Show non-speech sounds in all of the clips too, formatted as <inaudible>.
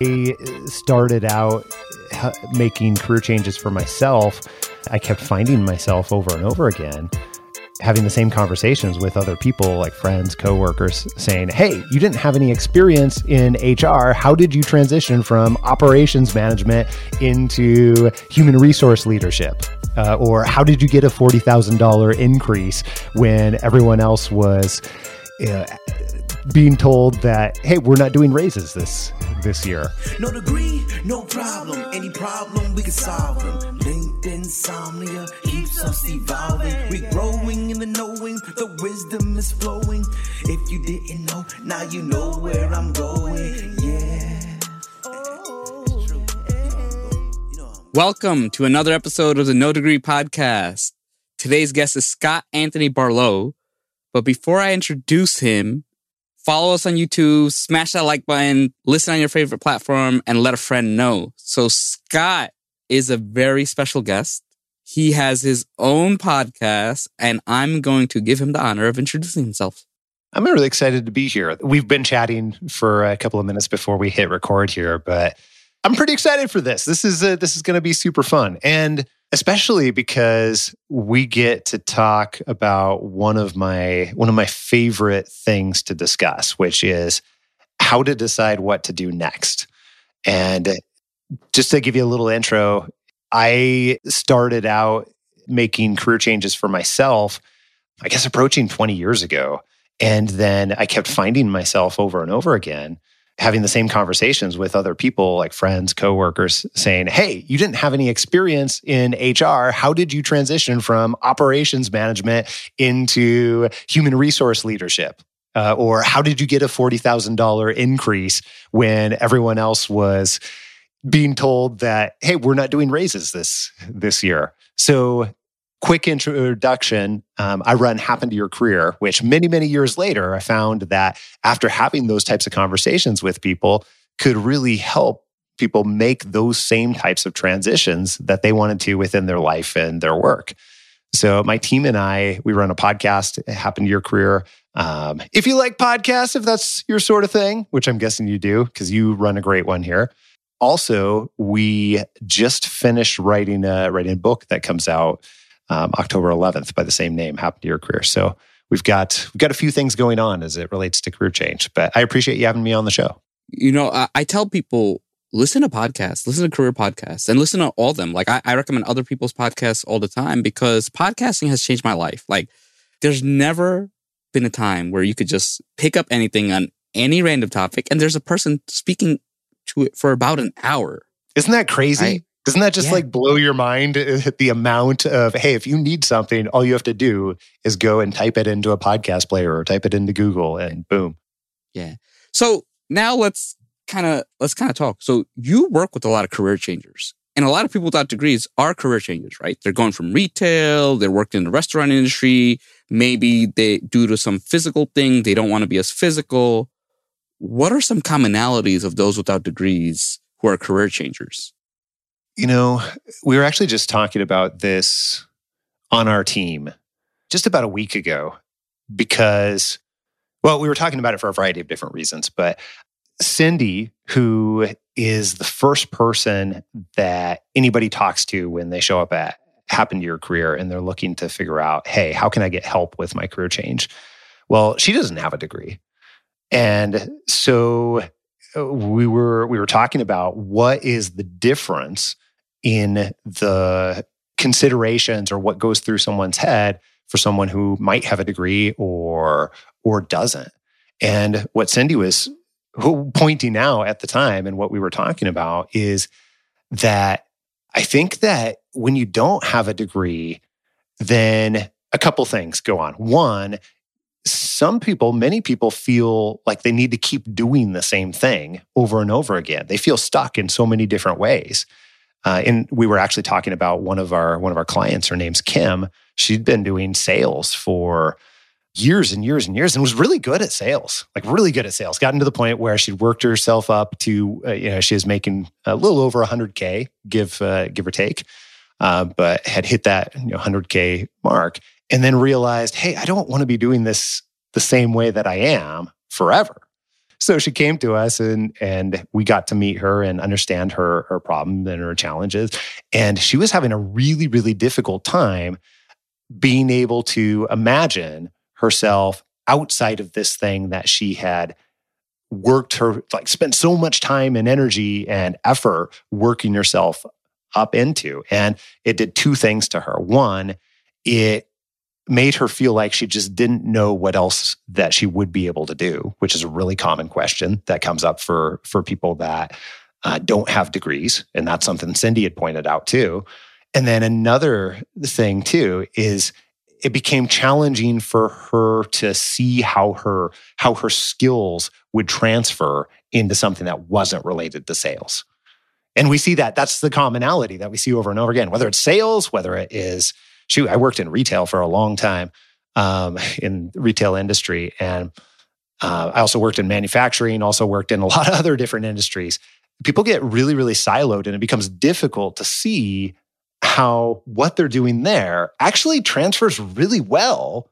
I started out making career changes for myself. I kept finding myself over and over again having the same conversations with other people like friends, coworkers saying, "Hey, you didn't have any experience in HR. How did you transition from operations management into human resource leadership?" Uh, or how did you get a $40,000 increase when everyone else was uh, being told that, hey, we're not doing raises this this year. No degree, no problem. Any problem, we can solve them. Linked insomnia keeps us evolving. We growing in the knowing, the wisdom is flowing. If you didn't know, now you know where I'm going. Yeah. Welcome to another episode of the No Degree Podcast. Today's guest is Scott Anthony Barlow. But before I introduce him, follow us on YouTube, smash that like button, listen on your favorite platform, and let a friend know. So Scott is a very special guest. He has his own podcast, and I'm going to give him the honor of introducing himself. I'm really excited to be here. We've been chatting for a couple of minutes before we hit record here, but I'm pretty excited for this. This is uh, this is going to be super fun. And especially because we get to talk about one of my one of my favorite things to discuss which is how to decide what to do next and just to give you a little intro i started out making career changes for myself i guess approaching 20 years ago and then i kept finding myself over and over again having the same conversations with other people like friends coworkers saying hey you didn't have any experience in hr how did you transition from operations management into human resource leadership? Uh, or how did you get a $40000 increase when everyone else was being told that hey we're not doing raises this this year? So quick introduction um, i run happen to your career which many many years later i found that after having those types of conversations with people could really help people make those same types of transitions that they wanted to within their life and their work. So my team and i we run a podcast happen to your career. Um, if you like podcasts if that's your sort of thing which i'm guessing you do because you run a great one here. Also we just finished writing a writing a book that comes out um, October 11th by the same name, Happen to Your Career. So we've got we've got a few things going on as it relates to career change. But I appreciate you having me on the show. You know, I, I tell people listen to podcasts, listen to career podcasts, and listen to all of them. Like I, I recommend other people's podcasts all the time because podcasting has changed my life. Like there's never been a time where you could just pick up anything on any random topic and there's a person speaking to it for about an hour. Isn't that crazy? Right? Doesn't that just yeah. like blow your mind uh, the amount of, hey, if you need something, all you have to do is go and type it into a podcast player or type it into Google and boom. Yeah. So now let's kind of let's kind of talk. So you work with a lot of career changers. And a lot of people without degrees are career changers, right? They're going from retail, they're working in the restaurant industry. Maybe they, due to some physical thing, they don't want to be as physical. What are some commonalities of those without degrees who are career changers? You know, we were actually just talking about this on our team just about a week ago because, well, we were talking about it for a variety of different reasons. But Cindy, who is the first person that anybody talks to when they show up at Happen to Your Career and they're looking to figure out, hey, how can I get help with my career change? Well, she doesn't have a degree. And so uh, we were we were talking about what is the difference in the considerations or what goes through someone's head for someone who might have a degree or or doesn't. And what Cindy was pointing out at the time and what we were talking about is that I think that when you don't have a degree, then a couple things go on. One, some people, many people feel like they need to keep doing the same thing over and over again. They feel stuck in so many different ways. Uh, and we were actually talking about one of our one of our clients. Her name's Kim. She'd been doing sales for years and years and years, and was really good at sales. Like really good at sales. Gotten to the point where she'd worked herself up to uh, you know she was making a little over 100k, give uh, give or take, uh, but had hit that you know 100k mark, and then realized, hey, I don't want to be doing this the same way that I am forever. So she came to us and and we got to meet her and understand her her problem and her challenges. And she was having a really, really difficult time being able to imagine herself outside of this thing that she had worked her like spent so much time and energy and effort working herself up into and it did two things to her one it made her feel like she just didn't know what else that she would be able to do which is a really common question that comes up for for people that uh, don't have degrees. And that's something cindy had pointed out too. And then another thing too is it became challenging for her to see how her how her skills would transfer into something that wasn't related to sales. And we see that. That's the commonality that we see over and over again, whether it's sales, whether it is shoot, I worked in retail for a long time um, <laughs> in retail industry, and uh, I also worked in manufacturing, also worked in a <laughs> lot of other different industries. People get really, really siloed, and it becomes difficult to see how what they're doing there actually transfers really well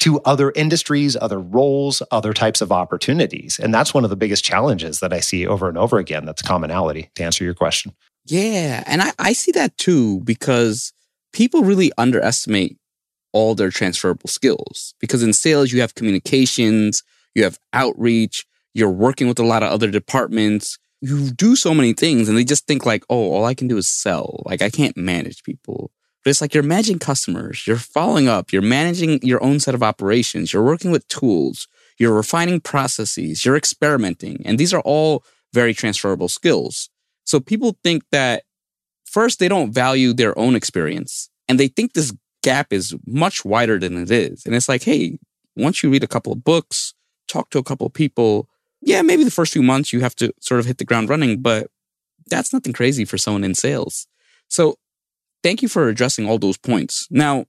to other industries, other roles, other types of opportunities. And that's one of the biggest challenges that I see over and over again. That's commonality to answer your question. Yeah. And I, I see that too, because people really underestimate all their transferable skills. Because in sales, you have communications, you have outreach, you're working with a lot of other departments you do so many things and they just think like, oh, all I can do is sell. Like I can't manage people. But it's like you're managing customers, you're following up, you're managing your own set of operations, you're working with tools, you're refining processes, you're experimenting. And these are all very transferable skills. So people think that first, they don't value their own experience and they think this gap is much wider than it is. And it's like, hey, once you read a couple of books, talk to a couple of people, yeah, maybe the first few months you have to sort of hit the ground running, but that's nothing crazy for someone in sales. So thank you for addressing all those points. Now,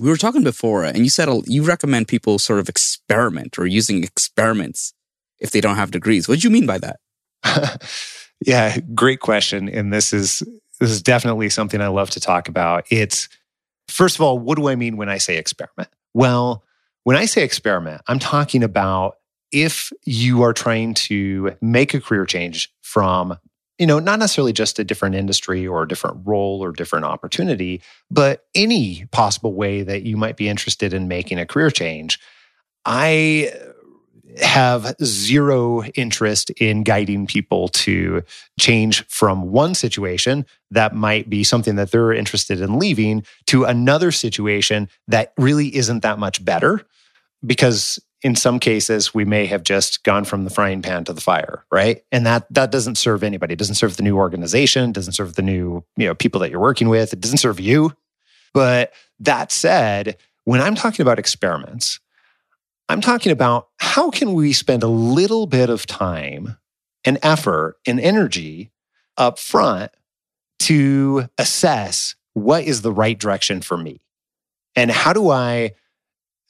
we were talking before, uh, and you said you recommend people sort of experiment or using experiments if they don't have degrees. What do you mean by that? <laughs> yeah, great question. And this is this is definitely something I love to talk about. It's first of all, what do I mean when I say experiment? Well, when I say experiment, I'm talking about if you are trying to make a career change from you know not necessarily just a different industry or a different role or different opportunity but any possible way that you might be interested in making a career change i have zero interest in guiding people to change from one situation that might be something that they're interested in leaving to another situation that really isn't that much better because in some cases we may have just gone from the frying pan to the fire right? And that that doesn't serve anybody. It doesn't serve the new organization. Doesn't serve the new you know people that you're working with. It doesn't serve you. But that said when i'm talking about experiments i'm talking about how can we spend a little bit of time and effort and energy up front to assess what is the right direction for me and how do i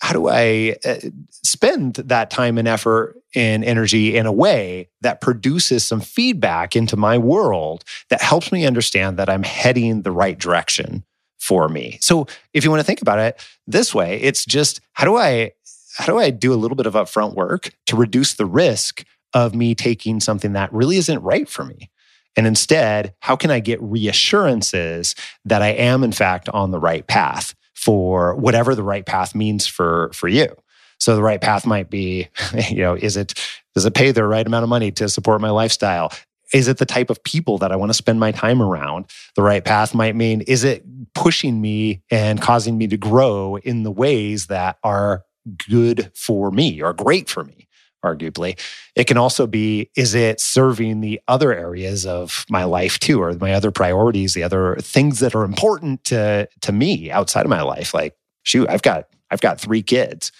how do I uh, spend that time and effort and energy in a way that produces some feedback into my world that helps me understand that I'm heading the right direction for me. So if you want to think about it this way, it's just how do I how do I do a little bit of upfront work to reduce the risk of me taking something that really isn't right for me? And instead, how can I get reassurances that I am in fact on the right path? for whatever the right path means for for you. So the right path might be, <laughs> you know, is it does it pay the right amount of money to support my lifestyle? Is it the type of people that I want to spend my time around? The right path might mean is it pushing me and causing me to grow in the ways that are good for me or great for me? arguably. It can also be is it serving the other areas of my life too, or my other priorities, the other things that are important to, to me outside of my life? Like, shoot, I've got I've got three kids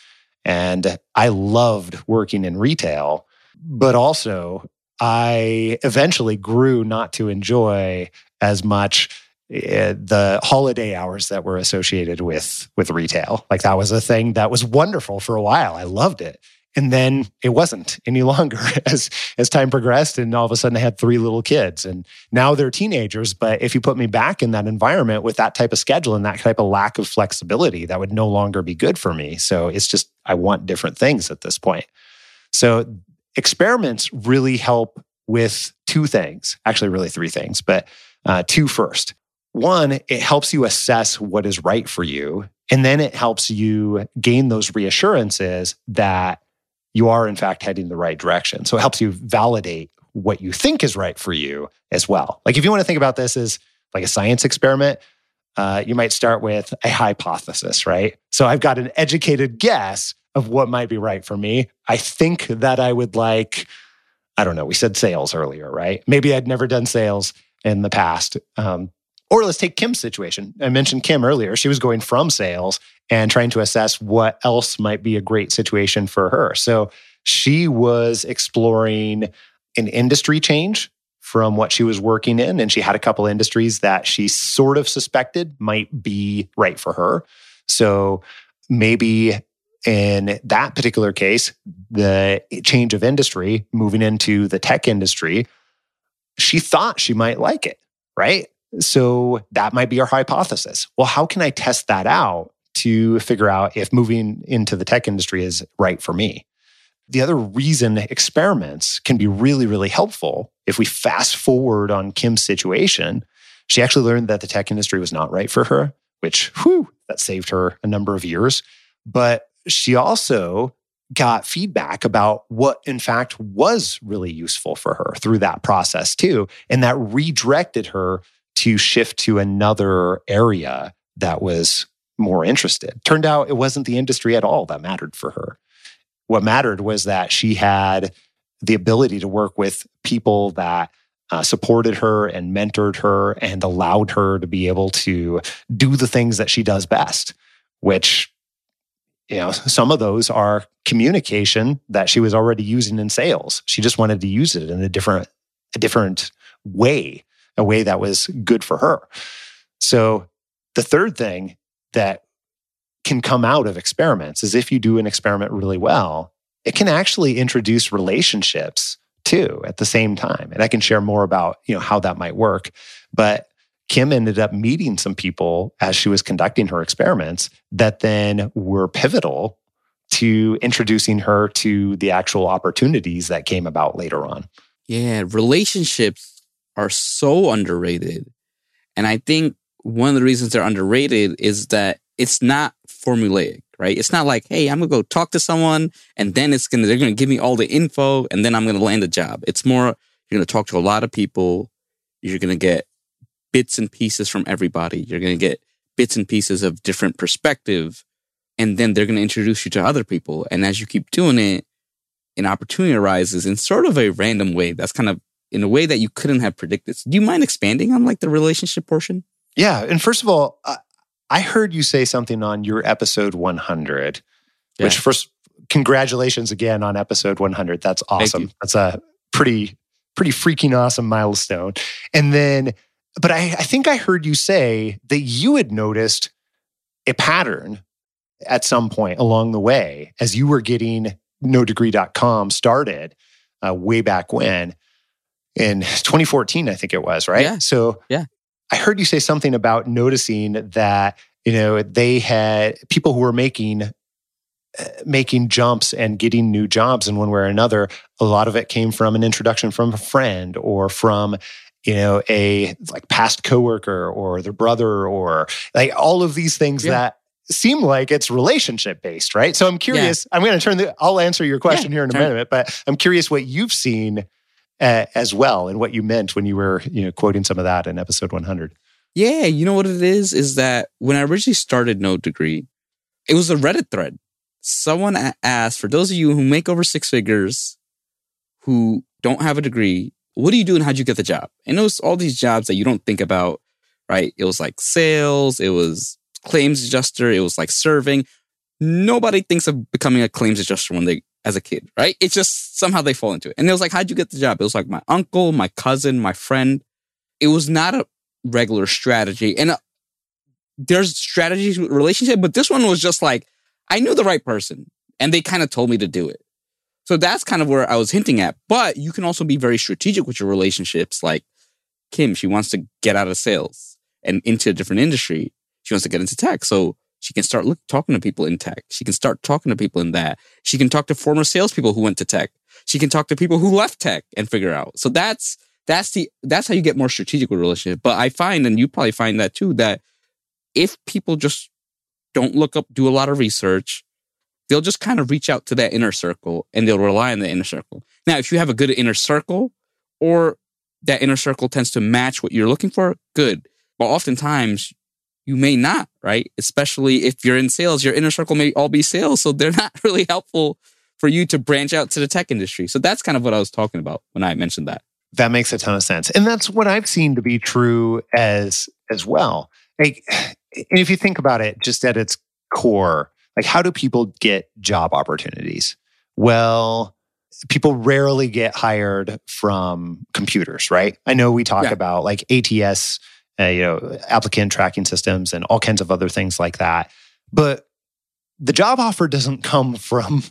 and I loved working in retail, but also I eventually grew not to enjoy as much the holiday hours that were associated with with retail. Like that was a thing that was wonderful for a while. I loved it. And then it wasn't any <laughs> longer as as time progressed and all of a sudden i had three little kids. And now they're teenagers but if you put me back in that environment with that type of schedule and that type of lack of flexibility that would no longer be good for me. So it's just i want different things at this point. So experiments really help with two things, actually, really three things, but uh, two first. One, it helps you assess what is right for you. And then it helps you gain those reassurances that you are, in fact, heading the right direction. So it helps you validate what you think is right for you as well. Like if you want to think about this as like a science experiment, uh, you might start with a hypothesis, right? So I've got an educated guess of what might be right for me. I think that I would like, I don't know, we said sales earlier, right? Maybe I'd never done sales in the past. Um, or let's take Kim's situation. I mentioned Kim earlier. She was going from sales and trying to assess what else might be a great situation for her. So she was exploring an industry change from what she was working in. And she had a couple industries that she sort of suspected might be right for her. So maybe in that particular case, the change of industry, moving into the tech industry, she thought she might like it, right? So that might be our hypothesis. Well, how can I test that out to figure out if moving into the tech industry is right for me? The other reason experiments can be really, really helpful if we fast forward on Kim's situation, she actually learned that the tech industry was not right for her, which, whew, that saved her a number of years. But she also got feedback about what, in fact, was really useful for her through that process, too. And that redirected her to shift to another area that was more interested. Turned out it wasn't the industry at all that mattered for her. What mattered was that she had the ability to work with people that uh, supported her and mentored her and allowed her to be able to do the things that she does best, which, you know, some of those are communication that she was already using in sales. She just wanted to use it in a different, a different way, a way that was good for her. So the third thing that can come out of experiments is if you do an experiment really well, it can actually introduce relationships too at the same time. And I can share more about, you know, how that might work. But Kim ended up meeting some people as she was conducting her experiments that then were pivotal to introducing her to the actual opportunities that came about later on. Yeah, relationships are so underrated. And I think one of the reasons they're underrated is that it's not formulaic, right? It's not like, hey, I'm gonna go talk to someone and then it's gonna they're gonna give me all the info and then I'm gonna land a job. It's more you're gonna talk to a lot of people, you're gonna get bits and pieces from everybody, you're gonna get bits and pieces of different perspective, and then they're gonna introduce you to other people. And as you keep doing it, an opportunity arises in sort of a random way. That's kind of in a way that you couldn't have predicted. Do you mind expanding on like the relationship portion? Yeah. And first of all, I heard you say something on your episode 100, yeah. which first, congratulations again on episode 100. That's awesome. That's a pretty, pretty freaking awesome milestone. And then, but I, I think I heard you say that you had noticed a pattern at some point along the way as you were getting nodegree.com started uh, way back when in <laughs> 2014, I think it was, right? Yeah. So yeah. I heard you say something about noticing that you know they had people who were making uh, making jumps and getting new jobs in one way or another. A lot of it came from an introduction from a friend or from you know a like past coworker or their brother or like all of these things yeah. that seem like it's relationship based, right? So I'm curious. Yeah. I'm going to turn the. I'll answer your question yeah, here in a minute, but I'm curious what you've seen as well and what you meant when you were you know quoting some of that in episode 100 yeah you know what it is is that when i originally started No degree it was a reddit thread. Someone asked for those of you who make over six figures who don't have a degree what do you do and how'd you get the job? And it was all these jobs that you don't think about right? It was like sales it was claims adjuster it was like serving. Nobody thinks of becoming a claims adjuster when they as a kid, right? It's just somehow they fall into it. And it was like, how'd you get the job? It was like my uncle, my cousin, my friend. It was not a regular strategy. And uh, there's strategies with relationship, but this one was just like, I knew the right person and they kind of told me to do it. So that's kind of where I was hinting at. But you can also be very strategic with your relationships. Like Kim, she wants to get out of sales and into a different industry. She wants to get into tech. So she can start look, talking to people in tech. She can start talking to people in that. She can talk to former salespeople who went to tech. She can talk to people who left tech and figure out. So that's that's the that's how you get more strategic with relationship. But I find, and you probably find that too, that if people just don't look up, do a lot of research, they'll just kind of reach out to that inner circle and they'll rely on the inner circle. Now, if you have a good inner circle or that inner circle tends to match what you're looking for, good. But oftentimes you may not, right? Especially if you're in sales, your inner circle may all be sales. So they're <laughs> not really helpful for you to branch out to the tech industry. So that's kind of what I was talking about when I mentioned that. That makes a ton of sense. And that's what I've seen to be true as as well. Like <sighs> and if you think about it just at its core, like how do people get job opportunities? Well, people rarely get hired from computers, right? I know we talk yeah. about like ATS, uh, you know, applicant tracking systems and all kinds of other things like that. But the job offer doesn't come from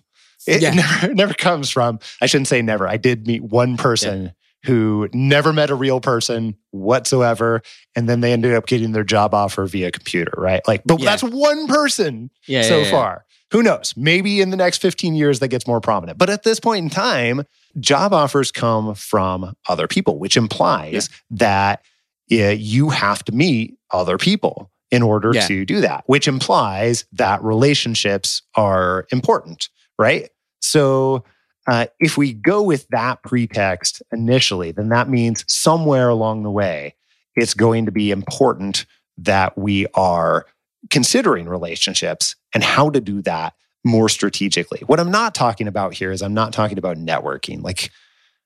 it yeah. <laughs> never, never comes from i shouldn't say never i did meet one person yeah. who never met a real person whatsoever and then they ended up getting their job offer via computer right? Like but yeah. that's one person so far. Who knows? Maybe in the next 15 years that gets more prominent. But at this point in time job offers come from other people which implies that you have to meet other people in order to do that which implies that relationships are important right so uh, if we go with that pretext initially, then that means somewhere along the way, it's going to be important that we are considering relationships and how to do that more strategically. What I'm not talking about here is I'm not talking about networking. Like,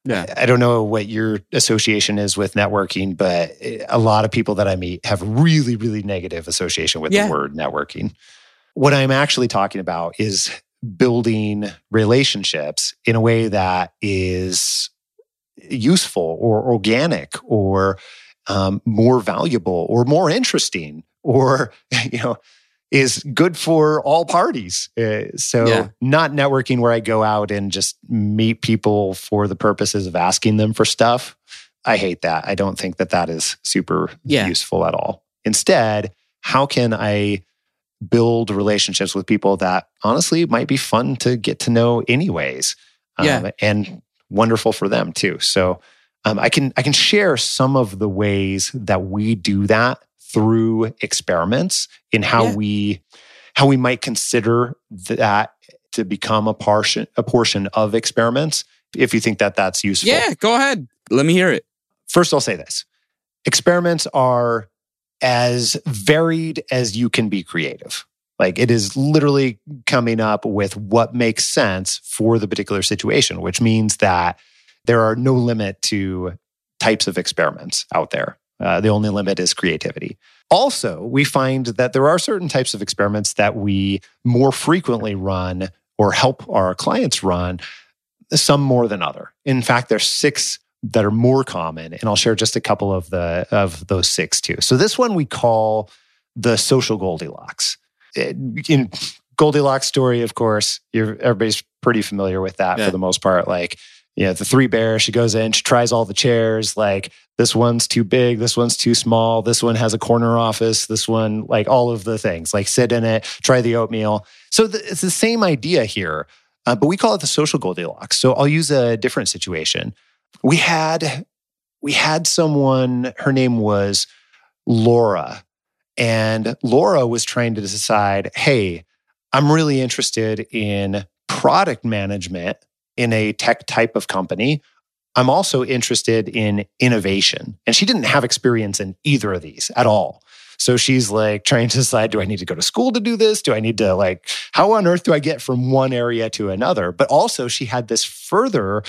yeah. I don't know what your association is with networking, but a lot of people that I meet have really, really negative association with yeah. the word networking. What I'm actually talking about is building relationships in a way that is useful or organic or um, more valuable or more interesting or <laughs> you know is good for all parties uh, so yeah. not networking where i go out and just meet people for the purposes of asking them for stuff i hate that i don't think that that is super yeah. useful at all instead how can i build relationships with people that honestly might be fun to get to know anyways. Um, yeah. and wonderful for them too. So um, I can I can share some of the ways that we do that through experiments in how yeah. we how we might consider that to become a portion a portion of experiments if you think that that's useful. Yeah, go ahead. Let me hear it. First I'll say this. Experiments are as varied as you can be creative. Like it is literally coming up with what makes sense for the particular situation, which means that there are no limit to types of experiments out there. Uh, the only limit is creativity. Also, we find that there are certain types of experiments that we more frequently run or help our clients run, some more than other. In fact, there's six that are more common and i'll share just a couple of the of those six too so this one we call the social goldilocks in goldilocks story of course everybody's pretty familiar with that yeah. for the most part like you know the three bears she goes in she tries all the chairs like this one's too big this one's too small this one has a corner office this one like all of the things like sit in it try the oatmeal. So it's the same idea here uh, but we call it the social goldilocks so i'll use a different situation. We had we had someone her name was Laura and Laura was trying to decide, "Hey, I'm really interested in product management in a tech type of company. I'm also interested in innovation." And she didn't have experience in either of these at all. So she's like trying to decide do I need to go to school to do this? Do I need to like, how on earth do I get from one area to another? But also, she had this further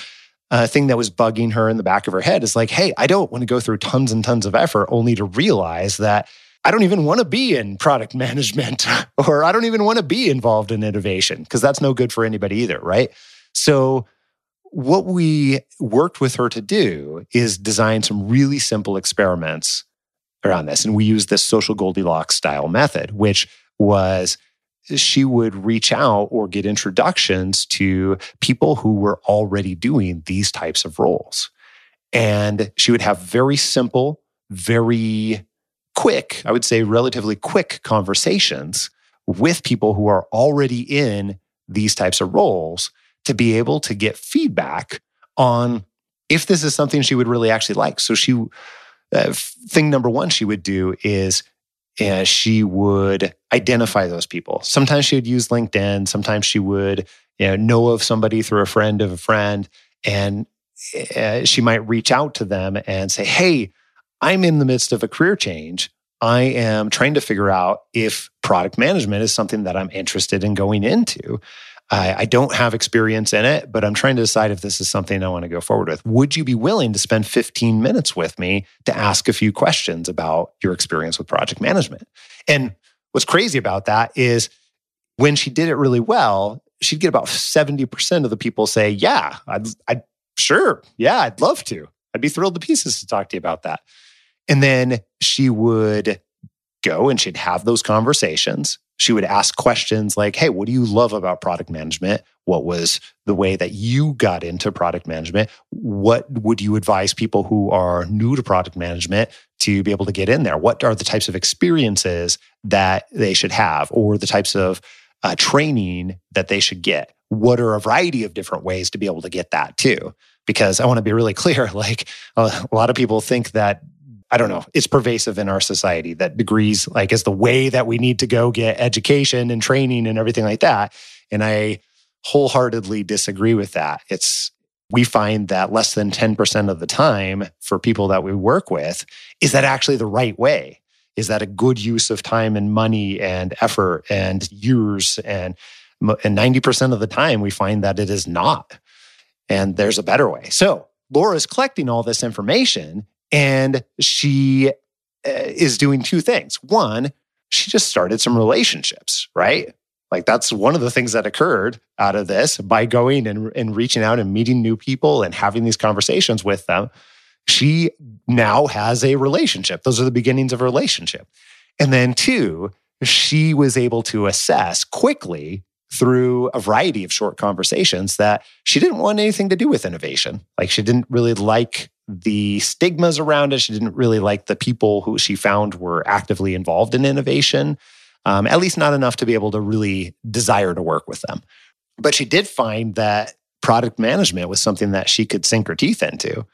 uh, thing that was bugging her in the back of her head is like, hey, I don't want to go through tons and tons of effort only to realize that I don't even want to be in product management <laughs> or I don't even want to be involved in innovation because that's no good for anybody either, right? So, what we worked with her to do is design some really simple experiments around this. And we used this social Goldilocks style method, which was she would reach out or get introductions to people who were already doing these types of roles. And she would have very simple, very quick, I would say relatively quick conversations with people who are already in these types of roles to be able to get feedback on if this is something she would really actually like. So she, uh, thing number one she would do is uh, she would identify those people. Sometimes she would use LinkedIn. Sometimes she would you know, know of somebody through a friend of a friend, and uh, she might reach out to them and say, "Hey, I'm in the midst of a career change. I am trying to figure out if product management is something that I'm interested in going into. I, I, don't have experience in it, but I'm trying to decide if this is something I want to go forward with. Would you be willing to spend 15 minutes with me to ask a few questions about your experience with project management? And what's crazy about that is when she did it really well, she'd get about 70% of the people say, Yeah, I'd, I'd sure. Yeah, I'd love to. I'd be thrilled to pieces to talk to you about that. And then she would go and she'd have those conversations. She would ask questions like, Hey, what do you love about product management? What was the way that you got into product management? What would you advise people who are new to product management to be able to get in there? What are the types of experiences that they should have or the types of uh, training that they should get? What are a variety of different ways to be able to get that too? Because I want to be really <laughs> clear like a lot of people think that I don't know, it's pervasive in our society that degrees like is the way that we need to go get education and training and everything like that. And I wholeheartedly disagree with that. It's we find that less than 10% of the time for people that we work with is that actually the right way? Is that a good use of time and money and effort and years and and 90% of the time we find that it is not. And there's a better way. So, Laura's collecting all this information and she uh, is doing two things. One, she just started some relationships, right? Like that's one of the things that occurred out of this by going and, and reaching out and meeting new people and having these conversations with them. She now has a relationship. Those are the beginnings of a relationship. And then two, she was able to assess quickly through a variety of short conversations that she didn't want anything to do with innovation. Like she didn't really like the stigmas around it. She didn't really like the people who she found were actively involved in innovation, um, at least not enough to be able to really desire to work with them. But she did find that product management was something that she could sink her teeth into.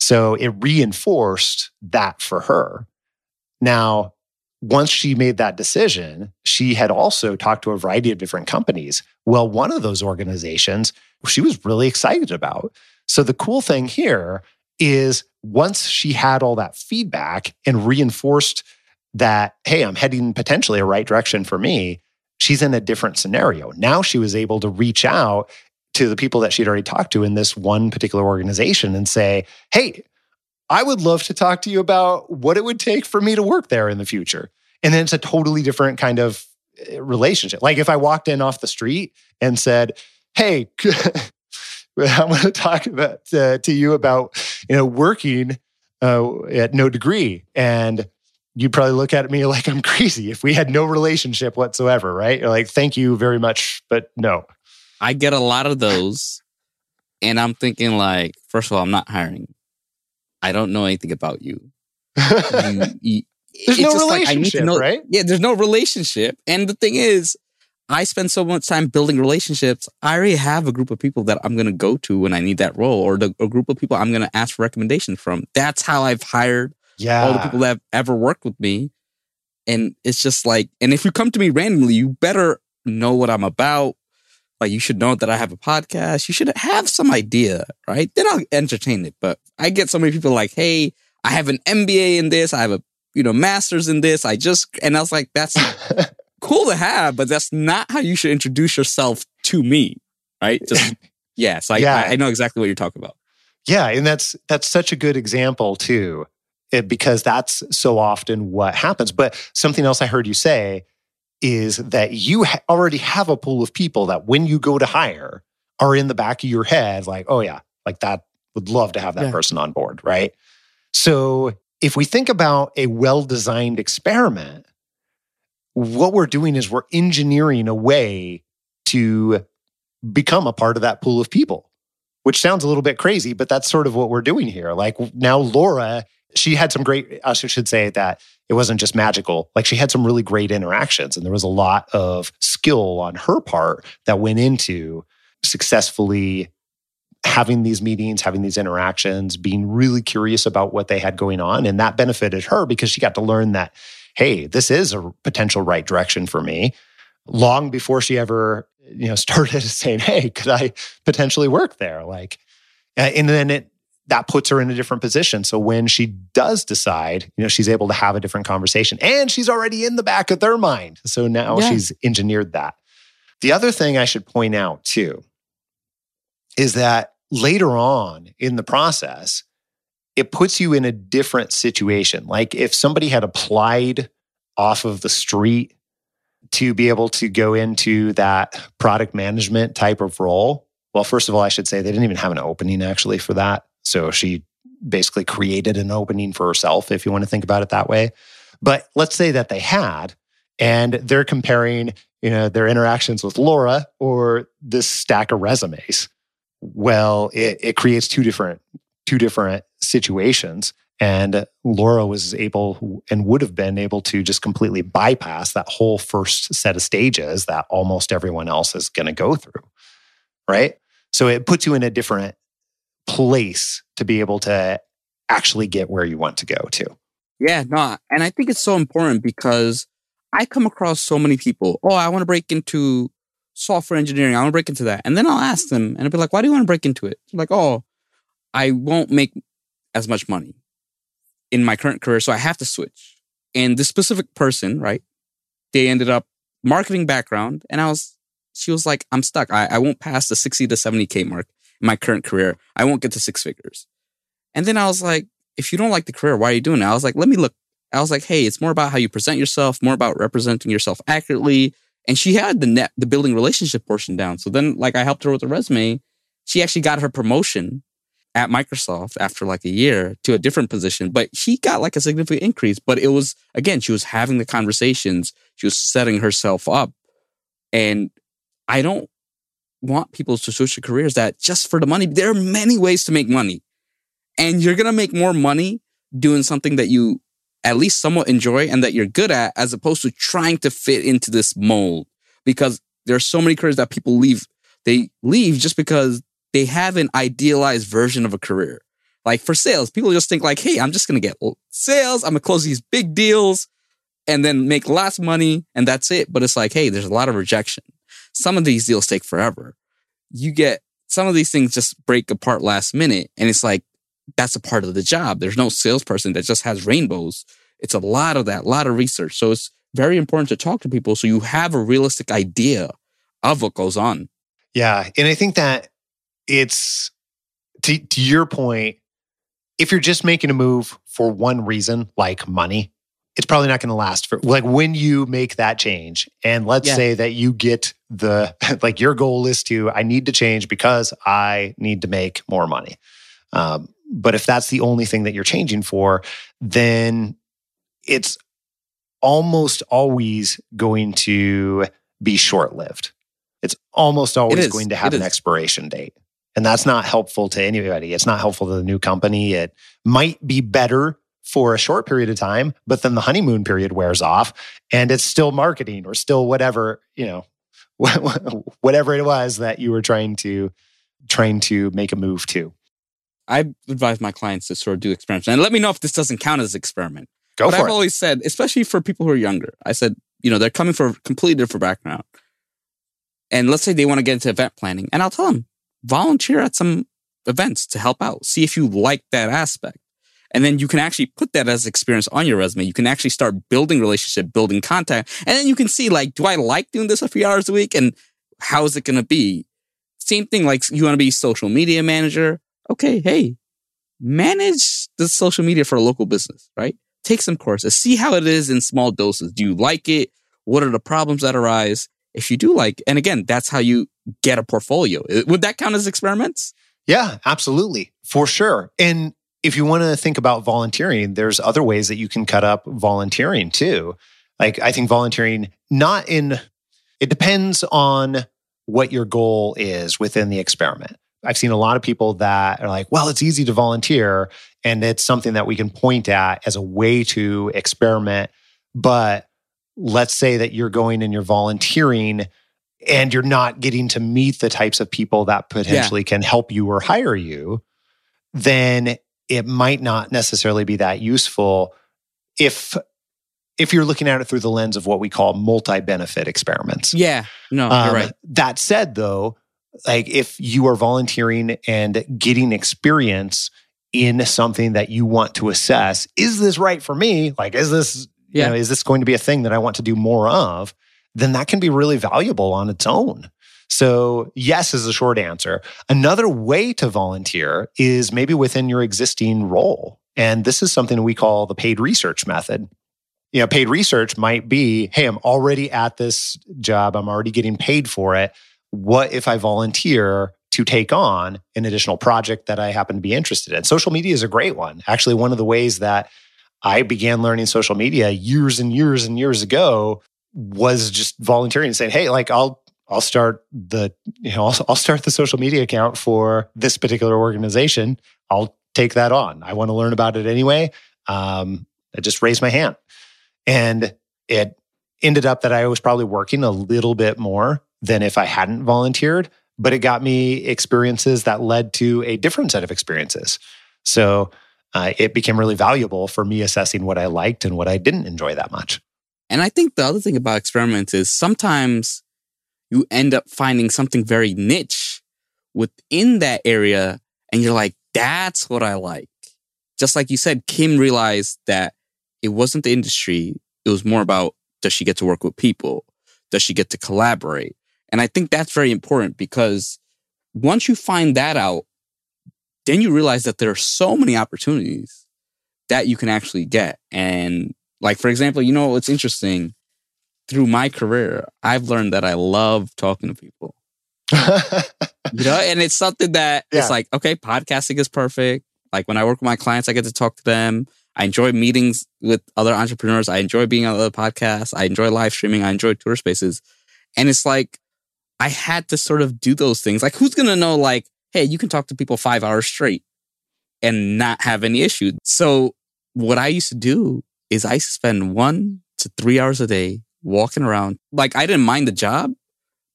So it reinforced that for her. Now, once she made that decision, she had also talked to a variety of different companies. Well, one of those organizations she was really excited about. So the cool thing here is once she had all that feedback and reinforced that, hey, I'm heading potentially a right direction for me, she's in a different scenario. Now she was able to reach out to the people that she'd already talked to in this one particular organization and say, hey, I would love to talk to you about what it would take for me to work there in the future. And then it's a totally different kind of eh, relationship. Like if I walked in off the street and said, hey, <laughs> I want to talk about uh, to you about you know working uh, at no degree, and you'd probably look at me <laughs> like I'm crazy if we had no relationship whatsoever, right? You're like, thank you very much, but no. I get a lot of those, and I'm thinking like, first of all, I'm not hiring. I don't know anything about you. <laughs> you, you there's no relationship, like, know, right? Yeah, there's no relationship, and the thing is, I spend so much time building relationships. I already have a group of people that I'm going to go to when I need that role, or the, a group of people I'm going to ask for recommendations from. That's how I've hired yeah. all the people that have ever worked with me. And it's just like, and if you come to me randomly, you better know what I'm about. Like, you should know that I have a podcast. You should have some idea, right? Then I'll entertain it. But I get so many people like, hey, I have an MBA in this. I have a, you know, master's in this. I just, and I was like, that's <laughs> cool to have, but that's not how you should introduce yourself to me, right? Just <laughs> yeah. So I, yeah. I, I know exactly what you're talking about. Yeah, and that's that's such a good example too, eh, because that's so often what happens. But something else I heard you say is that you ha- already have a pool of people that when you go to hire are in the back of your head, like, oh yeah, like that would love to have that yeah. person on board, right? So if we think about a well-designed experiment, what we're doing is we're engineering a way to become a part of that pool of people, which sounds a little bit crazy, but that's sort of what we're doing here. Like now, Laura, she had some great, I should say that it wasn't just magical. Like she had some really great interactions, and there was a lot of skill on her part that went into successfully having these meetings, having these interactions, being really curious about what they had going on. And that benefited her because she got to learn that, hey, this is a potential right direction for me. Long before she ever, you know, <laughs> started saying, hey, could I potentially work there? Like, and then it that puts her in a different position. So when she does decide, you know, she's able to have a different conversation and she's already in the back of their mind. So now yeah. she's engineered that. The other thing I should point out too is that later on in the process, it puts you in a different situation. Like if somebody had applied off of the street to be able to go into that product management type of role, well, first of all, I should say they didn't even have an opening actually for that. So she basically created an opening for herself, if you want to think about it that way. But let's say that they had, and they're comparing, you know, their interactions with Laura or this stack of resumes well, it, it creates two different two different situations. And Laura was able and would have been able to just completely bypass that whole first set of stages that almost everyone else is going to go through. Right. So it puts you in a different place to be able to actually get where you want to go to. Yeah, no. And I think it's so important because I come across so many people. Oh, I want to break into software engineering. I want to break into that. And then I'll ask them and I'll be like, why do you want to break into it? Like, oh, I won't make as much money in my current career. So I have to switch. And this specific person, right? They ended up marketing background. And I was, she was like, I'm stuck. I, I won't pass the 60 to 70K mark in my current career. I won't get to six figures. And then I was like, if you don't like the career, why are you doing it? I was like, let me look. I was like, hey, it's more about how you present yourself, more about representing yourself accurately, and she had the net, the building relationship portion down. So then, like, I helped her with the resume. She actually got her promotion at Microsoft after like a year to a different position, but she got like a significant increase. But it was, again, she was having the conversations, she was setting herself up. And I don't want people to switch careers that just for the money. There are many ways to make money. And you're going to make more money doing something that you at least somewhat enjoy and that you're good at, as opposed to trying to fit into this mold. Because there are so many careers that people leave. They leave just because they have an idealized version of a career. Like for sales, people just think like, hey, I'm just going to get sales. I'm going to close these big deals and then make lots of money and that's it. But it's like, hey, there's a lot of rejection. Some of these deals take forever. You get some of these things just break apart last minute. And it's like, that's a part of the job. There's no salesperson that just has rainbows. It's a lot of that, a lot of research. So it's very important to talk to people so you have a realistic idea of what goes on. Yeah. And I think that it's to, to your point, if you're just making a move for one reason, like money, it's probably not going to last for like when you make that change. And let's yeah. say that you get the <laughs> like your goal is to, I need to change because I need to make more money. Um, but if that's the only thing that you're changing for, then it's almost always going to be short lived. It's almost always going to have an expiration date. And that's not helpful to anybody. It's not helpful to the new company. It might be better for a short period of time, but then the honeymoon period wears off and it's still marketing or still whatever, you know, <laughs> whatever it was that you were trying to trying to make a move to. I advise my clients to sort of do experiments and let me know if this doesn't count as experiment. Go but for I've it. always said, especially for people who are younger, I said, you know, they're coming from a completely different background. And let's say they want to get into event planning. And I'll tell them, volunteer at some events to help out. See if you like that aspect. And then you can actually put that as experience on your resume. You can actually start building relationship, building contact. And then you can see like, do I like doing this a few hours a week? And how is it going to be? Same thing, like you want to be social media manager okay, hey, manage the social media for a local business, right? Take some courses, see how it is in small doses. Do you like it? What are the problems that arise? If you do like, and again, that's how you get a portfolio. Uh, would that count as experiments? Yeah, absolutely. For sure. And if you want to think about volunteering, there's other ways that you can cut up volunteering too. Like I think volunteering, not in, it depends on what your goal is within the experiment. I've seen a lot of people that are like, well, it's easy to volunteer and it's something that we can point at as a way to experiment. But let's say that you're going and you're volunteering and you're not getting to meet the types of people that potentially yeah. can help you or hire you, then it might not necessarily be that useful if if you're looking at it through the lens of what we call multi-benefit experiments. Yeah. No, um, right. That said though, like if you are volunteering and getting experience in something that you want to assess, is this right for me? Like is this yeah. you know, is this going to be a thing that I want to do more of? Then that can be really valuable on its own. So, yes is a short answer. Another way to volunteer is maybe within your existing role. And this is something we call the paid research method. You know, paid research might be hey, I'm already at this job, I'm already getting paid for it. What if I volunteer to take on an additional project that I happen to be interested in? Social media is a great one. Actually, one of the ways that I began learning social media years and years and years ago was just volunteering and saying, "Hey, like I'll I'll start the you know I'll, I'll start the social media account for this particular organization. I'll take that on. I want to learn about it anyway. Um, I just raised my hand, and it ended up that I was probably working a little bit more than if I hadn't volunteered. But it got me experiences that led to a different set of experiences. So uh, it became really valuable for me assessing what I liked and what I didn't enjoy that much. And I think the other thing about experiments is sometimes you end up finding something very niche within that area. And you're like, that's what I like. Just like you said, Kim realized that it wasn't the industry. It was more about does she get to work with people? Does she get to collaborate? And I think that's very important because once you find that out, then you realize that there are so many opportunities that you can actually get. And like, for example, you know, it's interesting through my career, I've learned that I love talking to people. <laughs> you know, and it's something that yeah. it's like, okay, podcasting is perfect. Like when I work with my clients, I get to talk to them. I enjoy meetings with other entrepreneurs. I enjoy being on other podcasts. I enjoy live streaming. I enjoy Twitter spaces. And it's like, I had to sort of do those things. Like, who's going to know, like, hey, you can talk to people five hours straight and not have any issues. So, what I used to do is I spend one to three hours a day walking around. Like I didn't mind the job,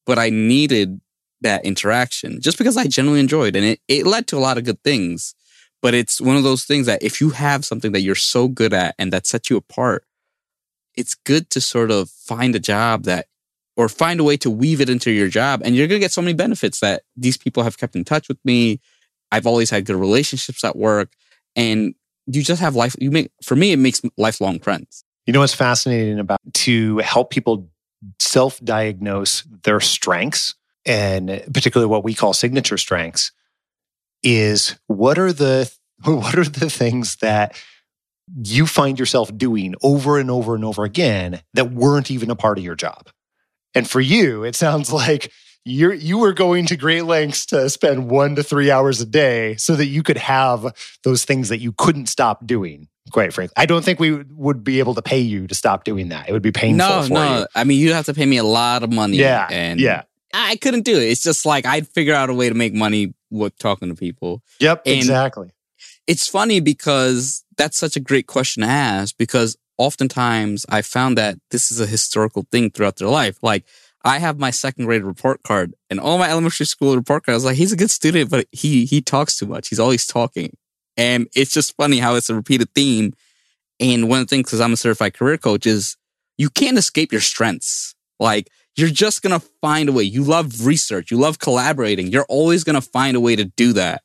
but I needed that interaction just because I genuinely enjoyed and it, it led to a lot of good things. But it's one of those things that if you have something that you're so good at and that sets you apart, it's good to sort of find a job that or find a way to weave it into your job and you're going to get so many benefits that these people have kept in touch with me. I've always had good relationships at work and you just have life you make for me it makes lifelong friends. You know what's fascinating about to help people self diagnose their strengths and particularly what we call signature strengths is what are the <laughs> what are the things that you find yourself doing over and over and over again that weren't even a part of your job. And for you, it sounds <laughs> like you you were going to great lengths to spend 1 to 3 hours a day so that you could have those things that you couldn't stop doing quite frankly. I don't think we would be able to pay you to stop doing that. It would be painful. No, no. You. I mean, you'd have to pay me a lot of money. Yeah. And yeah. I couldn't do it. It's just like I'd figure out a way to make money with talking to people. Yep, and exactly. It's funny because that's such a great question to ask because oftentimes I found that this is a historical thing throughout their life. Like I have my second grade report card and all my elementary school report cards. like, he's a good student, but he he talks too much. He's always talking. And it's just funny how it's a repeated theme. And one of the things, because I'm a certified career coach, is you can't escape your strengths. Like you're just to find a way. You love research. You love collaborating. You're always to find a way to do that.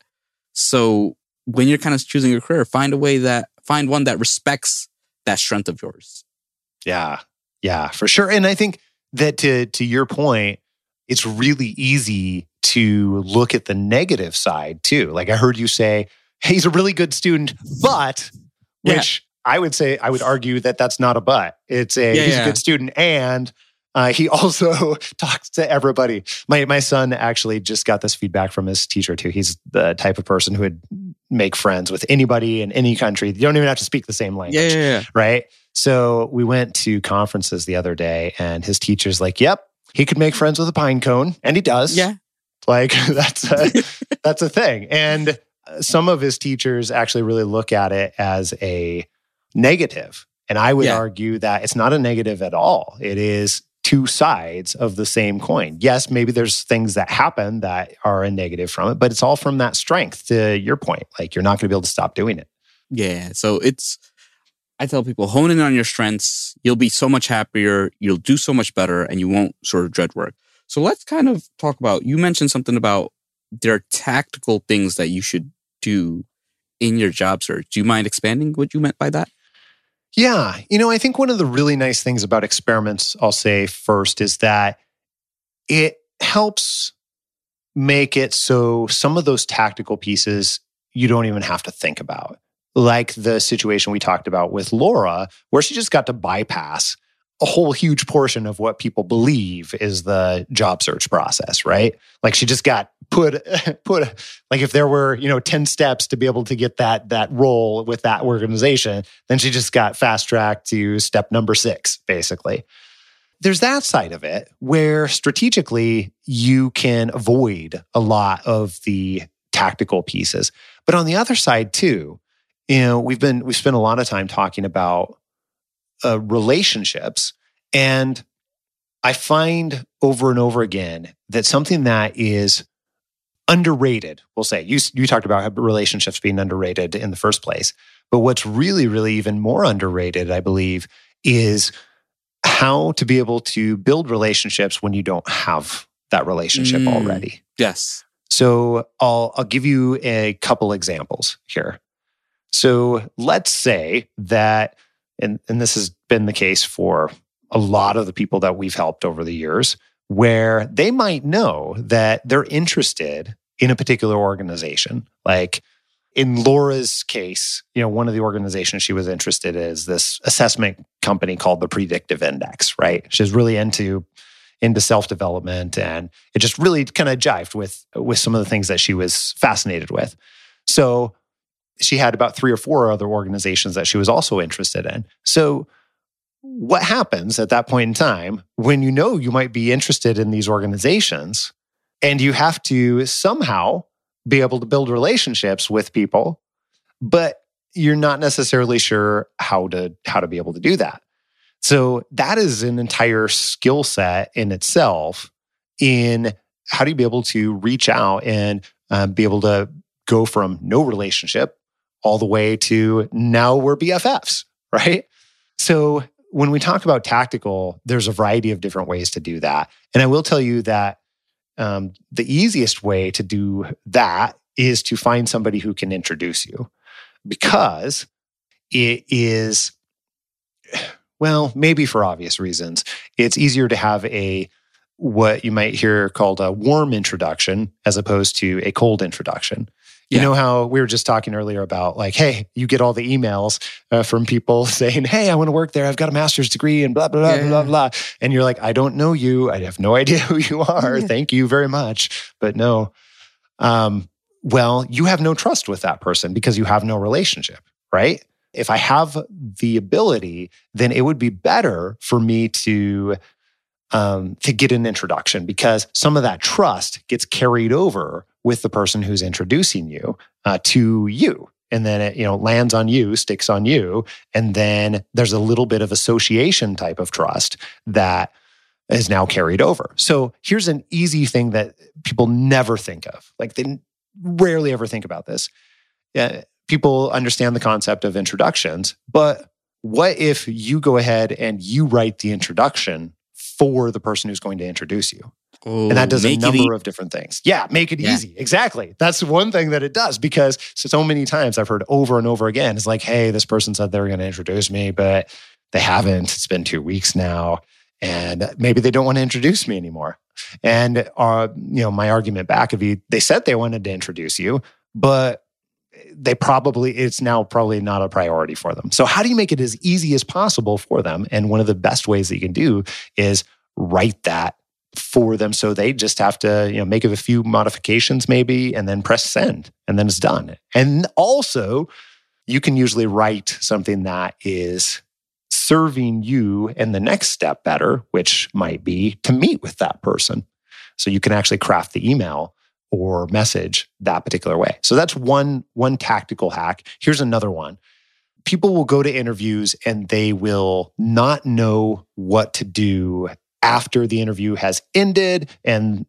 So when you're kind of choosing your career, find a way that, find one that respects that strength of yours. Yeah. Yeah, for sure. And I think that to, to your point, it's really easy to look at the negative side too. Like I heard you say, he's a really good student, but which yeah. I would say I would argue that that's not a but. It's a yeah, he's yeah. a good student and uh, he <laughs> also talks to everybody. My my son actually just got this feedback from his teacher too. He's the type of person who would make friends with anybody in any country. You don't even have to speak the same language, yeah, yeah, right? So we went to conferences the other day, and his teacher's like, "Yep, he could make friends with a pine cone, and he does." Yeah, like <laughs> that's a, <laughs> that's a thing, and uh, some of his teachers actually really look at it as a negative. And I would yeah. argue that it's not a negative at all. It is two sides of the same coin. Yes, maybe there's things that happen that are a negative from it, but it's all from that strength to your point. Like you're not going to be able to stop doing it. Yeah. So it's, I tell people, hone in on your strengths. You'll be so much happier. You'll do so much better and you won't sort of dread work. So let's kind of talk about, you mentioned something about there are tactical things that you should do in your job search. Do you mind expanding what you meant by that? Yeah. You know, I think one of the really nice things about experiments, I'll say first, is that it helps make it so some of those tactical pieces you don't even have to think about. Like the situation we talked about with Laura, where she just got to bypass a whole huge portion of what people believe is the job search process, right? Like she just got put <laughs> put like if there were, you know, 10 steps to be able to get that that role with that organization, then she just got fast tracked to step number 6 basically. There's that side of it where strategically you can avoid a lot of the tactical pieces. But on the other side too, you know, we've been we've spent a lot of time talking about uh, relationships. And I find over and over again that something that is underrated, we'll say, you, you talked about relationships being underrated in the first place. But what's really, really even more underrated, I believe, is how to be able to build relationships when you don't have that relationship mm, already. Yes. So I'll I'll give you a couple examples here. So let's say that and, and this has been the case for a lot of the people that we've helped over the years, where they might know that they're interested in a particular organization. Like in Laura's case, you know, one of the organizations she was interested in is this assessment company called the Predictive Index, right? She's really into into self-development and it just really kind of jived with with some of the things that she was fascinated with. So she had about three or four other organizations that she was also interested in. So, what happens at that point in time when you know you might be interested in these organizations and you have to somehow be able to build relationships with people, but you're not necessarily sure how to how to be able to do that. So that is an entire skill set in itself in how do you be able to reach out and uh, be able to go from no relationship all the way to now we're BFFs, right? So when we talk about tactical, there's a variety of different ways to do that. And I will tell you that um, the easiest way to do that is to find somebody who can introduce you because it is, well, maybe for obvious reasons, it's easier to have a what you might hear called a warm introduction as opposed to a cold introduction. You know how we were just talking earlier about like, hey, you get all the emails uh, from people <laughs> saying, hey, I want to work there. I've got a master's degree and blah, blah, blah, yeah. blah, blah. And you're like, I don't know you. I have no idea <laughs> who you are. Yeah. Thank you very much. But no. Um, well, you have no trust with that person because you have no relationship, right? If I have the ability, then it would be better for me to um, to get an introduction because some of that trust gets carried over with the person who's introducing you uh, to you. And then it you know lands on you sticks on you and then there's a little bit of association type of trust that is now carried over. So here's an easy thing that people never think of. Like they rarely ever think about this. Yeah, people understand the concept of introductions but what if you go ahead and you write the introduction for the person who's going to introduce you and that does a number of different things. Yeah, make it yeah. easy. Exactly. That's one thing that it does because so many times I've heard over and over again, it's like, hey, this person said they were going to introduce me, but they haven't. It's been two weeks now. And maybe they don't want to introduce me anymore. And uh, you know, my argument back of you, they said they wanted to introduce you, but they probably it's now probably not a priority for them. So how do you make it as easy as possible for them? And one of the best ways that you can do is write that for them. So they just have to, you know, make a few modifications maybe and then press send and then it's done. And also, you can usually write something that is serving you in the next step better, which might be to meet with that person. So you can actually craft the email or message that particular way. So that's one one tactical hack. Here's another one. People will go to interviews and they will not know what to do after the interview has ended and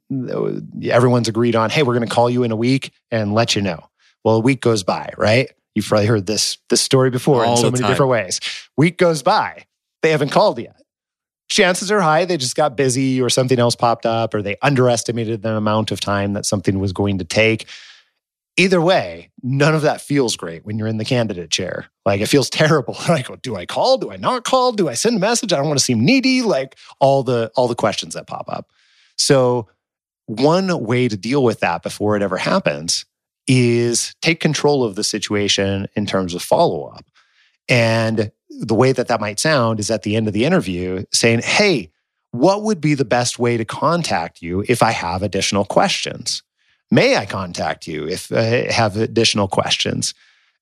everyone's agreed on, hey, we're going to call you in a week and let you know. Well, a week goes by, right? You've probably heard this this story before All in so many time. different ways. Week goes by, they haven't called yet. Chances are high they just got busy or something else popped up or they underestimated the amount of time that something was going to take. Either way, none of that feels great when you're in the candidate chair. Like it feels <laughs> terrible. <laughs> Like, do I call? Do I not call? Do I send a message? I don't want to seem needy. Like all the all the questions that pop up. So one way to deal with that before it ever happens is take control of the situation in terms of follow up. And the way that that might sound is at the end of the interview saying, Hey, what would be the best way to contact you if I have additional questions? May I contact you if I have additional questions?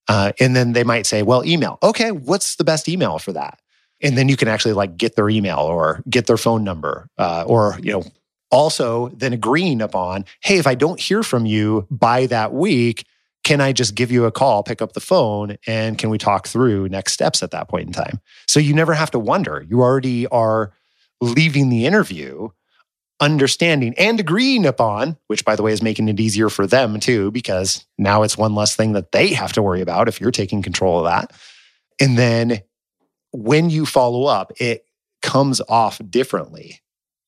Uh, and then they might say, Well, email. Okay, what's the best email for that? And then you can actually like get their email or get their phone number uh, or, you know, also then agreeing upon, hey, if I don't hear from you by that week, can I just give you a call, pick up the phone, and can we talk through next steps at that point in time? So you never have to wonder. You already are leaving the interview understanding and agreeing upon, which by the way is making it easier for them too, because now it's one less thing that they have to worry about if you're taking control of that. And then when you follow up, it comes off differently.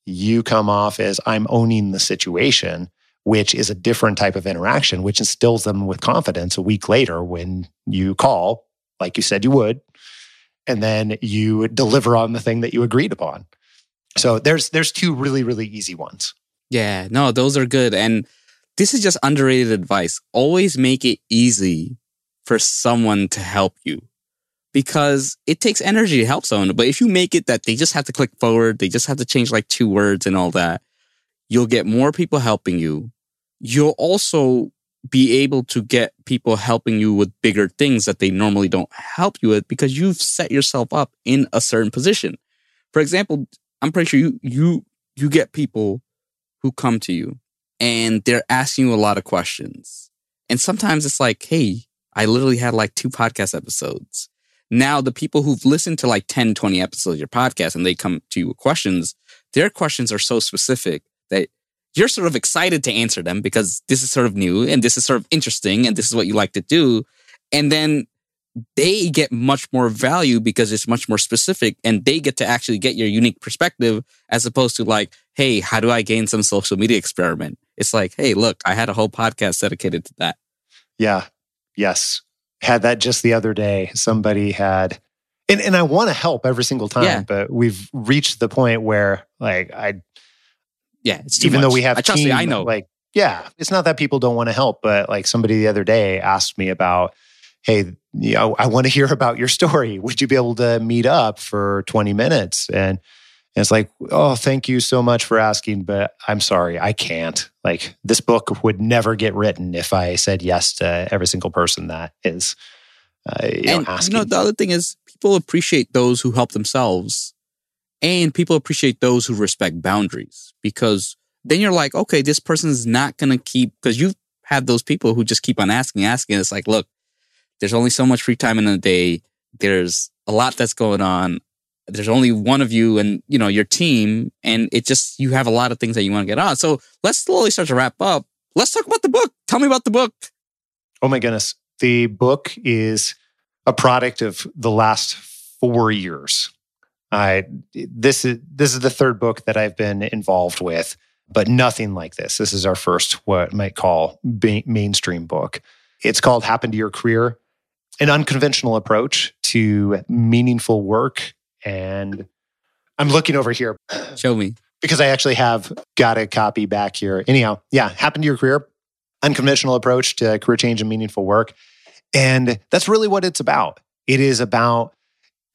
You come off as I'm owning the situation which is a different type of interaction, which instills them with confidence a week later when you call, like you said you would, and then you deliver on the thing that you agreed upon. So there's there's two really really easy ones. Yeah, no, those are good. And this is just underrated advice. Always make it easy for someone to help you because it takes energy to help someone. But if you make it that they just have to click forward, they just have to change like two words and all that, you'll get more people helping you. You'll also be able to get people helping you with bigger things that they normally don't help you with because you've set yourself up in a certain position. For example, I'm pretty sure you you you get people who come to you and they're asking you a lot of questions. And sometimes it's like, hey, I literally had like two podcast episodes. Now, the people who've listened to like 10, 20 episodes of your podcast and they come to you with questions, their questions are so specific that you're sort of excited to answer them because this is sort of new and this is sort of interesting and this is what you like to do. And then they get much more value because it's much more specific and they get to actually get your unique perspective as opposed to like, hey, how do I gain some social media experiment? It's like, hey, look, I had a whole podcast dedicated to that. Yeah. Yes. Had that just the other day. Somebody had and, and I want to help every single time, Yeah. but we've reached the point where like I Yeah, it's even though we have I trust you, I know. like yeah it's not that people don't want to help but like somebody the other day asked me about hey you know, i want to hear about your story. Would you be able to meet up for 20 minutes? And, and it's like oh thank you so much for asking but i'm sorry i can't. Like this book would never get written if i said yes to every single person that is uh, you know, and asking you know, the other thing is people appreciate those who help themselves and people appreciate those who respect boundaries because then you're like, okay, this person's not going to keep, because you've had those people who just keep on asking, asking. It's like, look, there's only so much free time in a day. There's a lot that's going on. There's only one of you and, you know, your team. And it just, you have a lot of things that you want to get on. So let's slowly start to wrap up. Let's talk about the book. Tell me about the book. Oh my goodness. The book is a product of the last four years. I this is this is the third book that I've been involved with, but nothing like this. This is our first what I might call ba- mainstream book. It's called Happen to Your Career, an unconventional approach to meaningful work. And I'm looking over here Show me. because I actually have got a copy back here. Anyhow, yeah, happened to your career, unconventional approach to career change and meaningful work. And that's really what it's about. It is about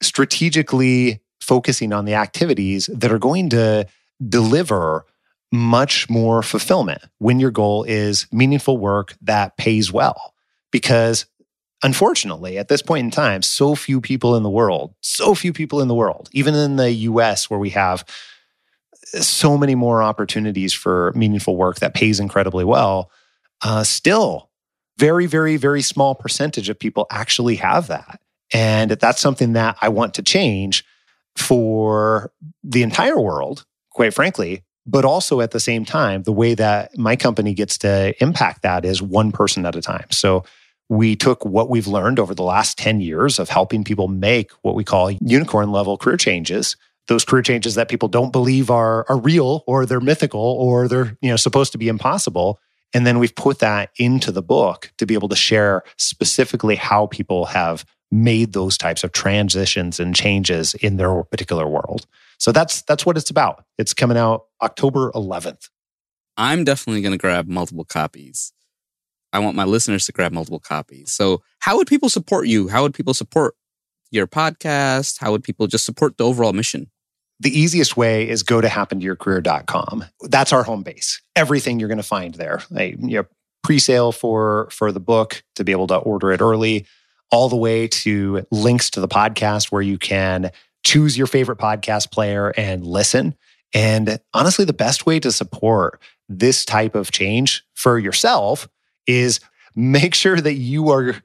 strategically focusing on the activities that are going to deliver much more fulfillment when your goal is meaningful work that pays well. Because unfortunately, at this point in time, so few people in the world, so few people in the world, even in the US where we have so many more opportunities for meaningful work that pays incredibly well, uh, still very, very, very small percentage of people actually have that. And that's something that I want to change for the entire world, quite frankly. But also at the same time, the way that my company gets to impact that is one person at a time. So we took what we've learned over the last 10 years of helping people make what we call unicorn level career changes. Those career changes that people don't believe are are real or they're mythical or they're you know supposed to be impossible. And then we've put that into the book to be able to share specifically how people have made those types of transitions and changes in their particular world. So that's that's what it's about. It's coming out october 11th i'm definitely going to grab multiple copies i want my listeners to grab multiple copies so how would people support you how would people support your podcast how would people just support the overall mission the easiest way is go to happentoyourcareer.com. That's our home base. Everything you're going to find there. A, you know, pre-sale for for the book to be able to order it early, all the way to links to the podcast where you can choose your favorite podcast player and listen. And honestly, the best way to support this type of change for yourself is make sure that you are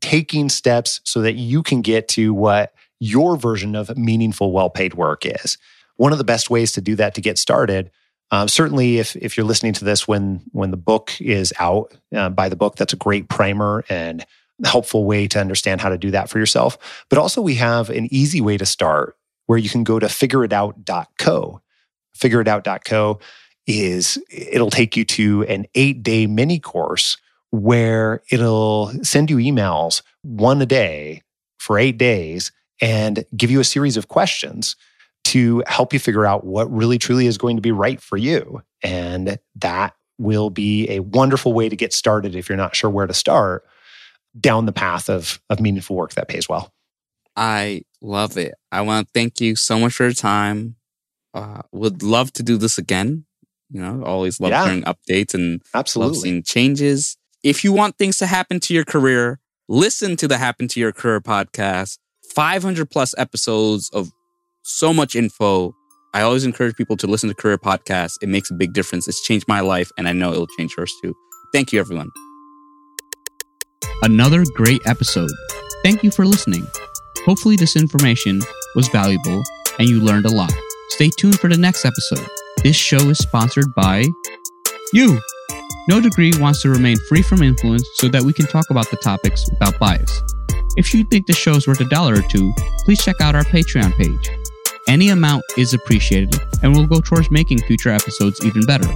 taking steps so that you can get to what your version of meaningful, well paid work is. One of the best ways to do that to get started. Um, certainly, if if you're listening to this when when the book is out, uh, by the book, that's a great primer and helpful way to understand how to do that for yourself. But also, we have an easy way to start where you can go to figureitout.co. Figureitout.co is it'll take you to an eight day mini course where it'll send you emails one a day for eight days and give you a series of questions to help you figure out what really truly is going to be right for you. And that will be a wonderful way to get started if you're not sure where to start down the path of, of meaningful work that pays well. I love it. I want to thank you so much for your time. Uh, would love to do this again. You know, always love yeah, hearing updates and absolutely love seeing changes. If you want things to happen to your career, listen to the Happen to Your Career podcast. 500 plus episodes of so much info. I always encourage people to listen to career podcasts. It makes a big difference. It's changed my life, and I know it'll change yours too. Thank you, everyone. Another great episode. Thank you for listening. Hopefully, this information was valuable and you learned a lot. Stay tuned for the next episode. This show is sponsored by you. No Degree wants to remain free from influence so that we can talk about the topics without bias. If you think the show is worth a dollar or two, please check out our Patreon page. Any amount is appreciated and will go towards making future episodes even better.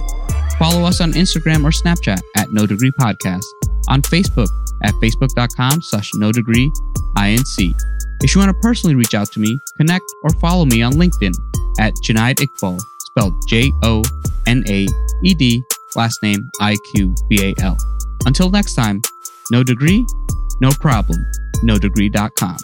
Follow us on Instagram or Snapchat at No Degree Podcast, on Facebook at facebook.com slash no degree inc. If you want to personally reach out to me, connect or follow me on LinkedIn at Jonaed Iqbal, spelled J O N A E D, last name I Q B A L. Until next time, no degree, no problem, nodegree.com.